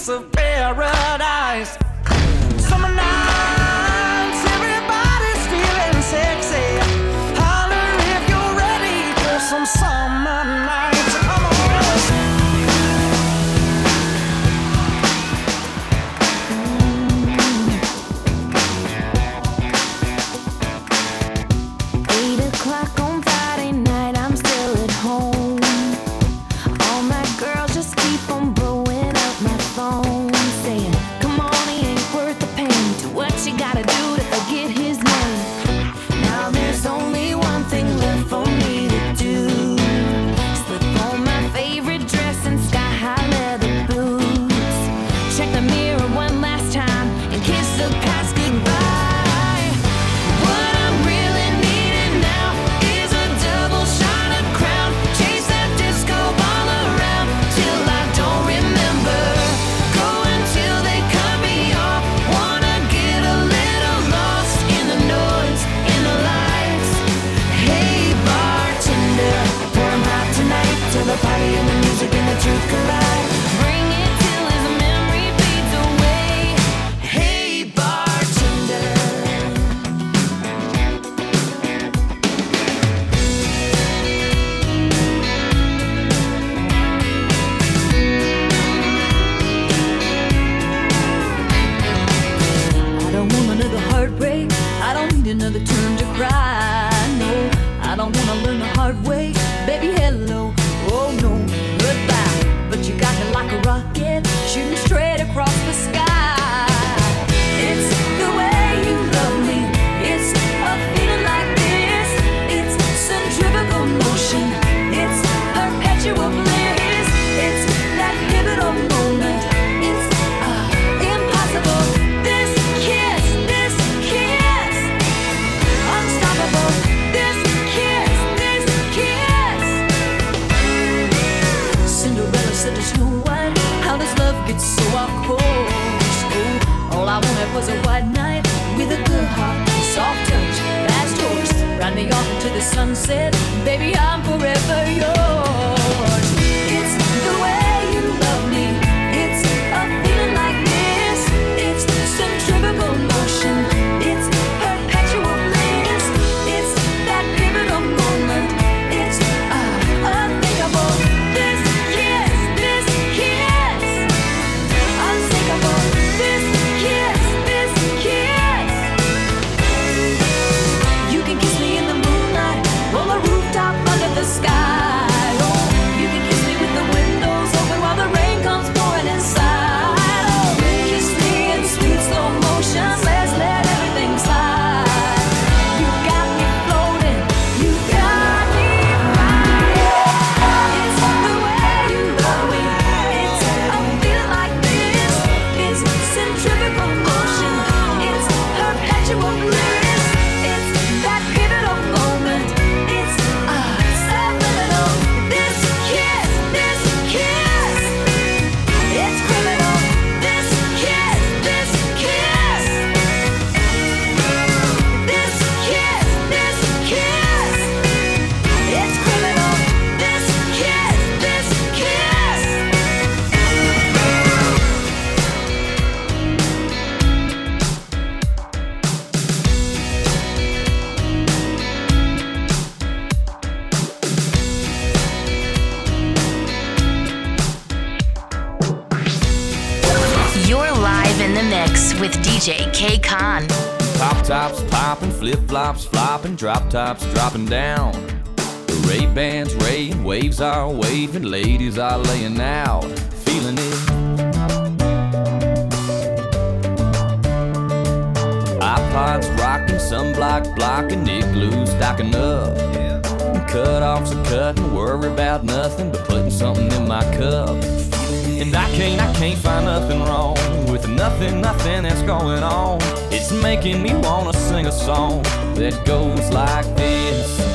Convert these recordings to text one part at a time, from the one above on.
piece of flip flops, flopping, drop tops, dropping down. The Ray Bans raying, waves are waving, ladies are laying out, feeling it. iPods rocking, sunblock blocking, igloo stocking up. Cut offs are cutting, worry about nothing but putting something in my cup. And I can't, I can't find nothing wrong with nothing, nothing that's going on. It's making me wanna sing a song that goes like this.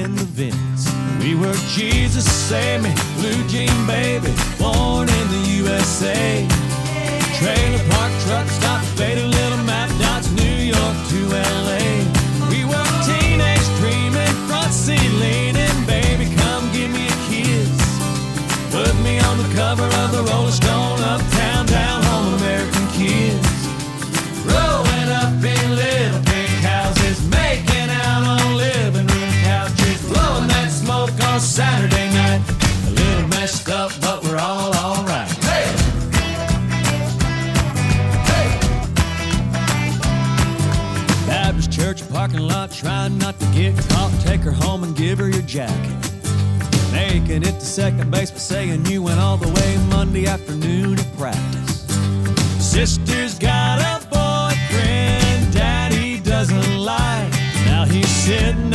in the vents. We were Jesus, save me, blue jean baby, born in the USA. Trailer park truck stop, fatally. Trying not to get caught, take her home and give her your jacket. Making it to second base by saying you went all the way Monday afternoon to practice. Sister's got a boyfriend, daddy doesn't lie. Now he's sitting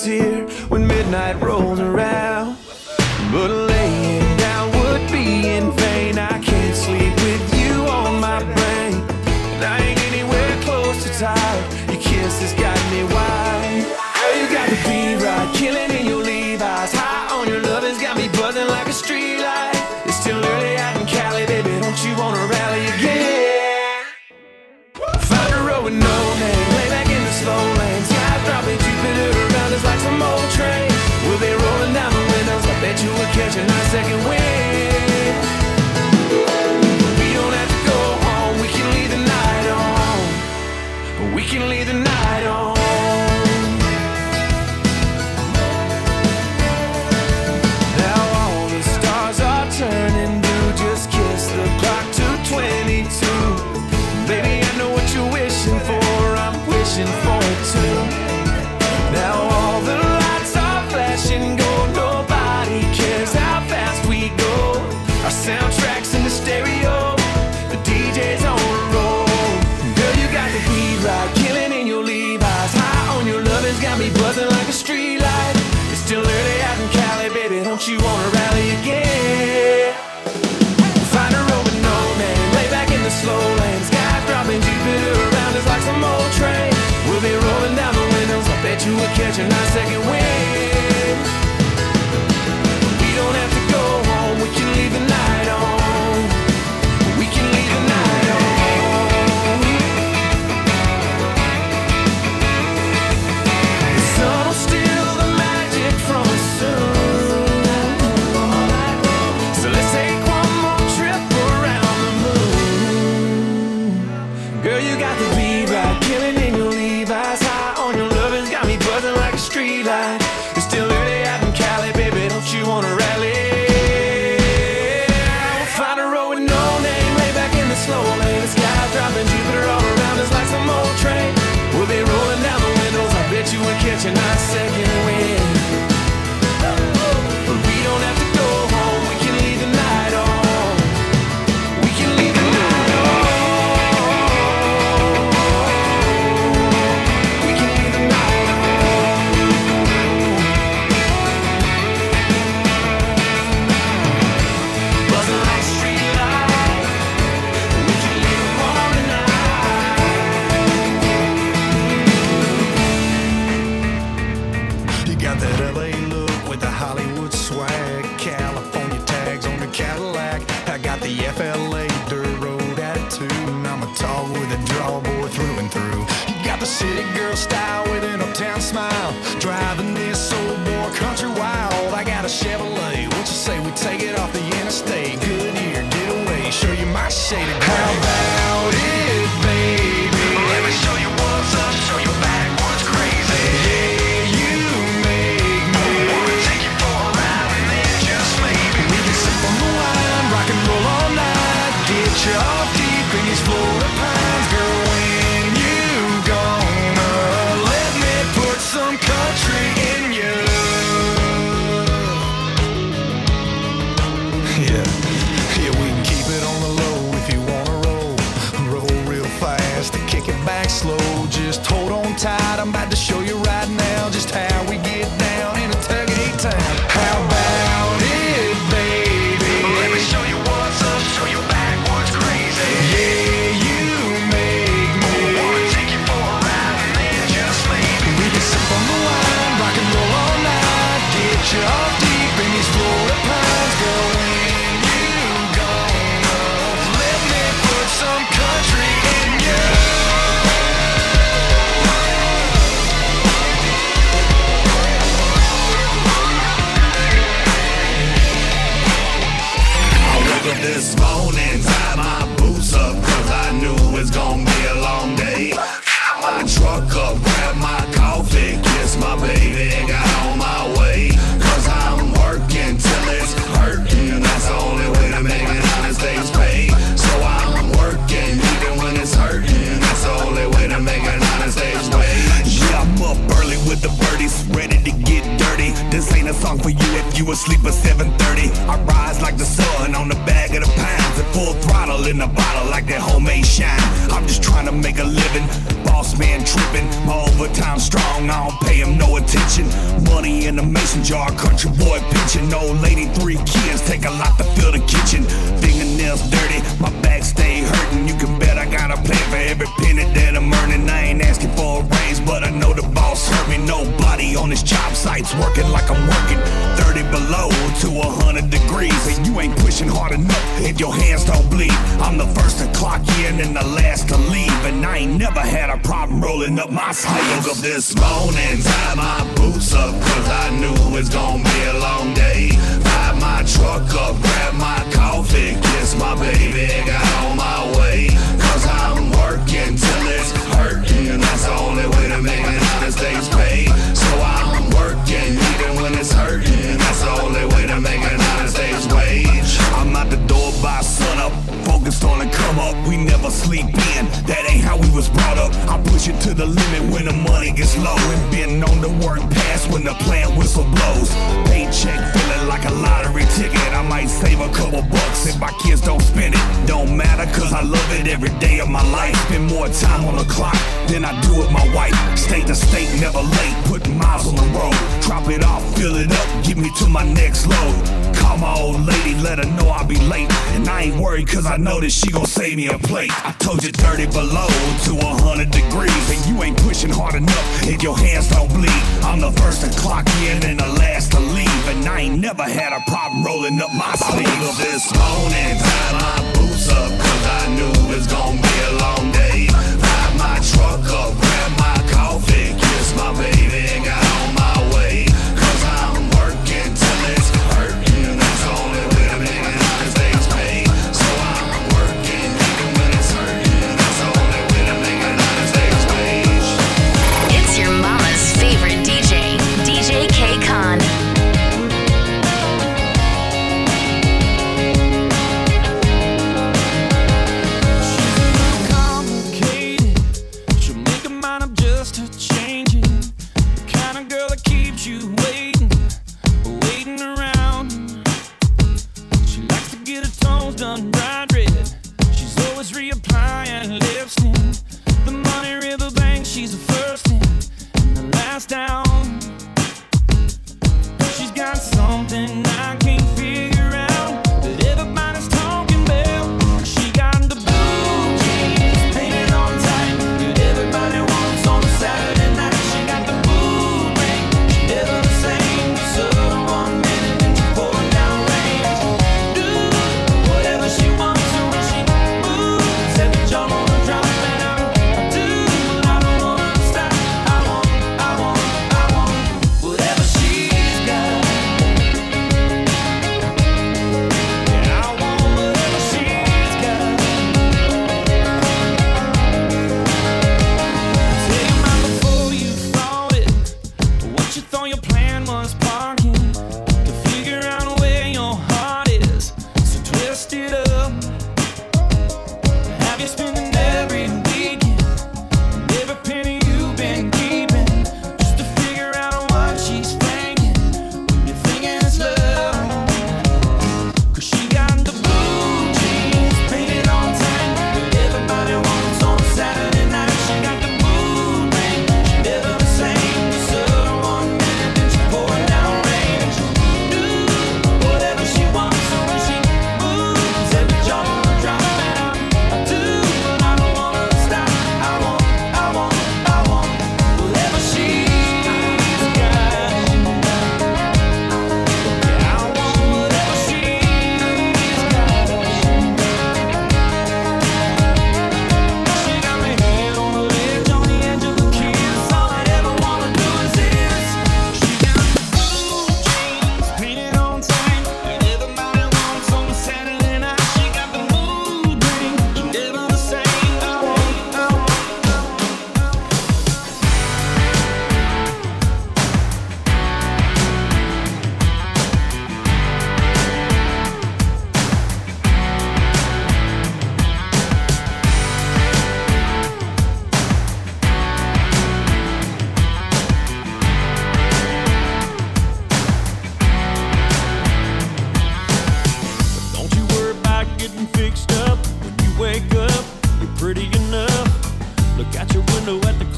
tears here. but I know the boss hurt me. Nobody on his job site's working like I'm working. 30 below to 100 degrees, and you ain't pushing hard enough if your hands don't bleed. I'm the first to clock in and the last to leave, and I ain't never had a problem rolling up my sleeves. Woke up this morning, tie my boots up, cause I knew it's gonna be a long day. Ride my truck up, grab my coffee, kiss my baby, got on my way, cause I'm work until it's hurt. And that's the only way to make it out of things paid. focused on the come up. We never sleep in. That ain't how we was brought up. I push it to the limit when the money gets low. And been known to work past when the plant whistle blows. Paycheck feeling like a lottery ticket. I might save a couple bucks if my kids don't spend it. Don't matter, cause I love it every day of my life. Spend more time on the clock than I do with my wife. State to state, never late. Putting miles on the road. Drop it off, fill it up, get me to my next load. Call my old lady, let her know I'll be late. And I ain't worried cause I know that she gon' save me a plate. I told you 30 below to 100 degrees. And you ain't pushing hard enough if your hands don't bleed. I'm the first to clock in and the last to leave. And I ain't never had a problem rolling up my sleeves. I this morning, tie my boots up cause I knew it's gonna be a long day. Ride my truck up, grab my coffee, kiss my baby and got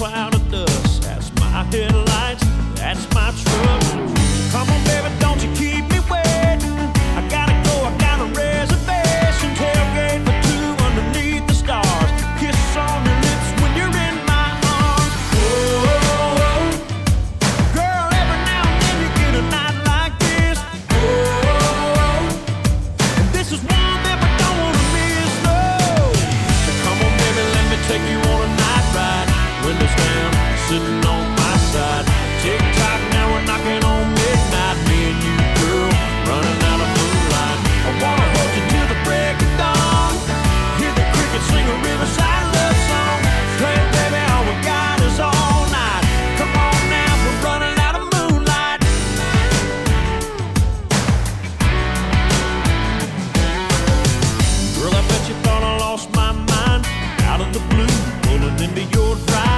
cloud of dust. That's my headlights, that's my truck. the blue, into your drive.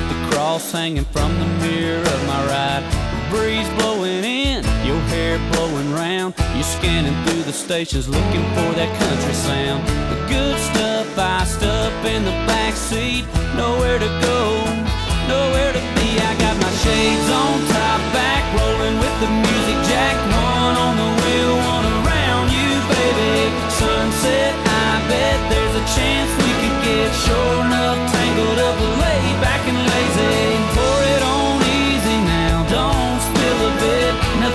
off the cross hanging from the mirror of my ride. The breeze blowing in, your hair blowing round. You're scanning through the stations looking for that country sound. The good stuff I up in the back seat. Nowhere to go, nowhere to be. I got my shades on, top back, rolling with the music jack. One on the wheel, one around you, baby. Sunset, I bet there's a chance we could get sure enough tangled up late.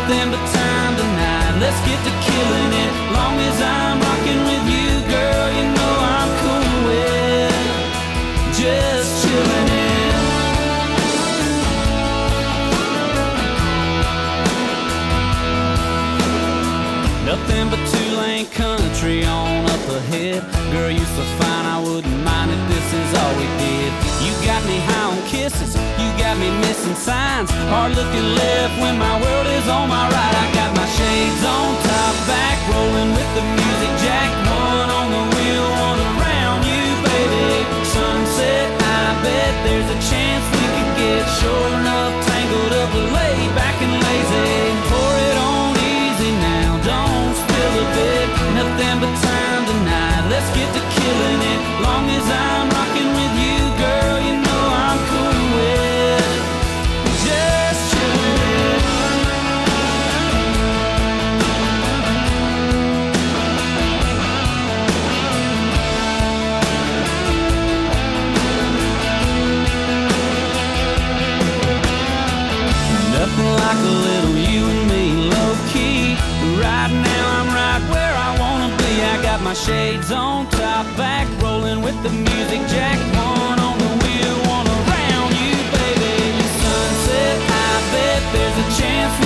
nothing but time tonight. Let's get to killing it. Long as I'm rocking with you, girl, you know I'm cool with just chilling it. Nothing but two-lane country on up ahead. Girl, you so fine, I wouldn't mind if this is all we did. You got me high kisses. You got me missing signs. Hard looking left when my world is on my right. I got my shades on top back, rolling with the music jack. shades on top back, rolling with the music jack. One on the wheel, one around you, baby. Sunset, I bet there's a chance.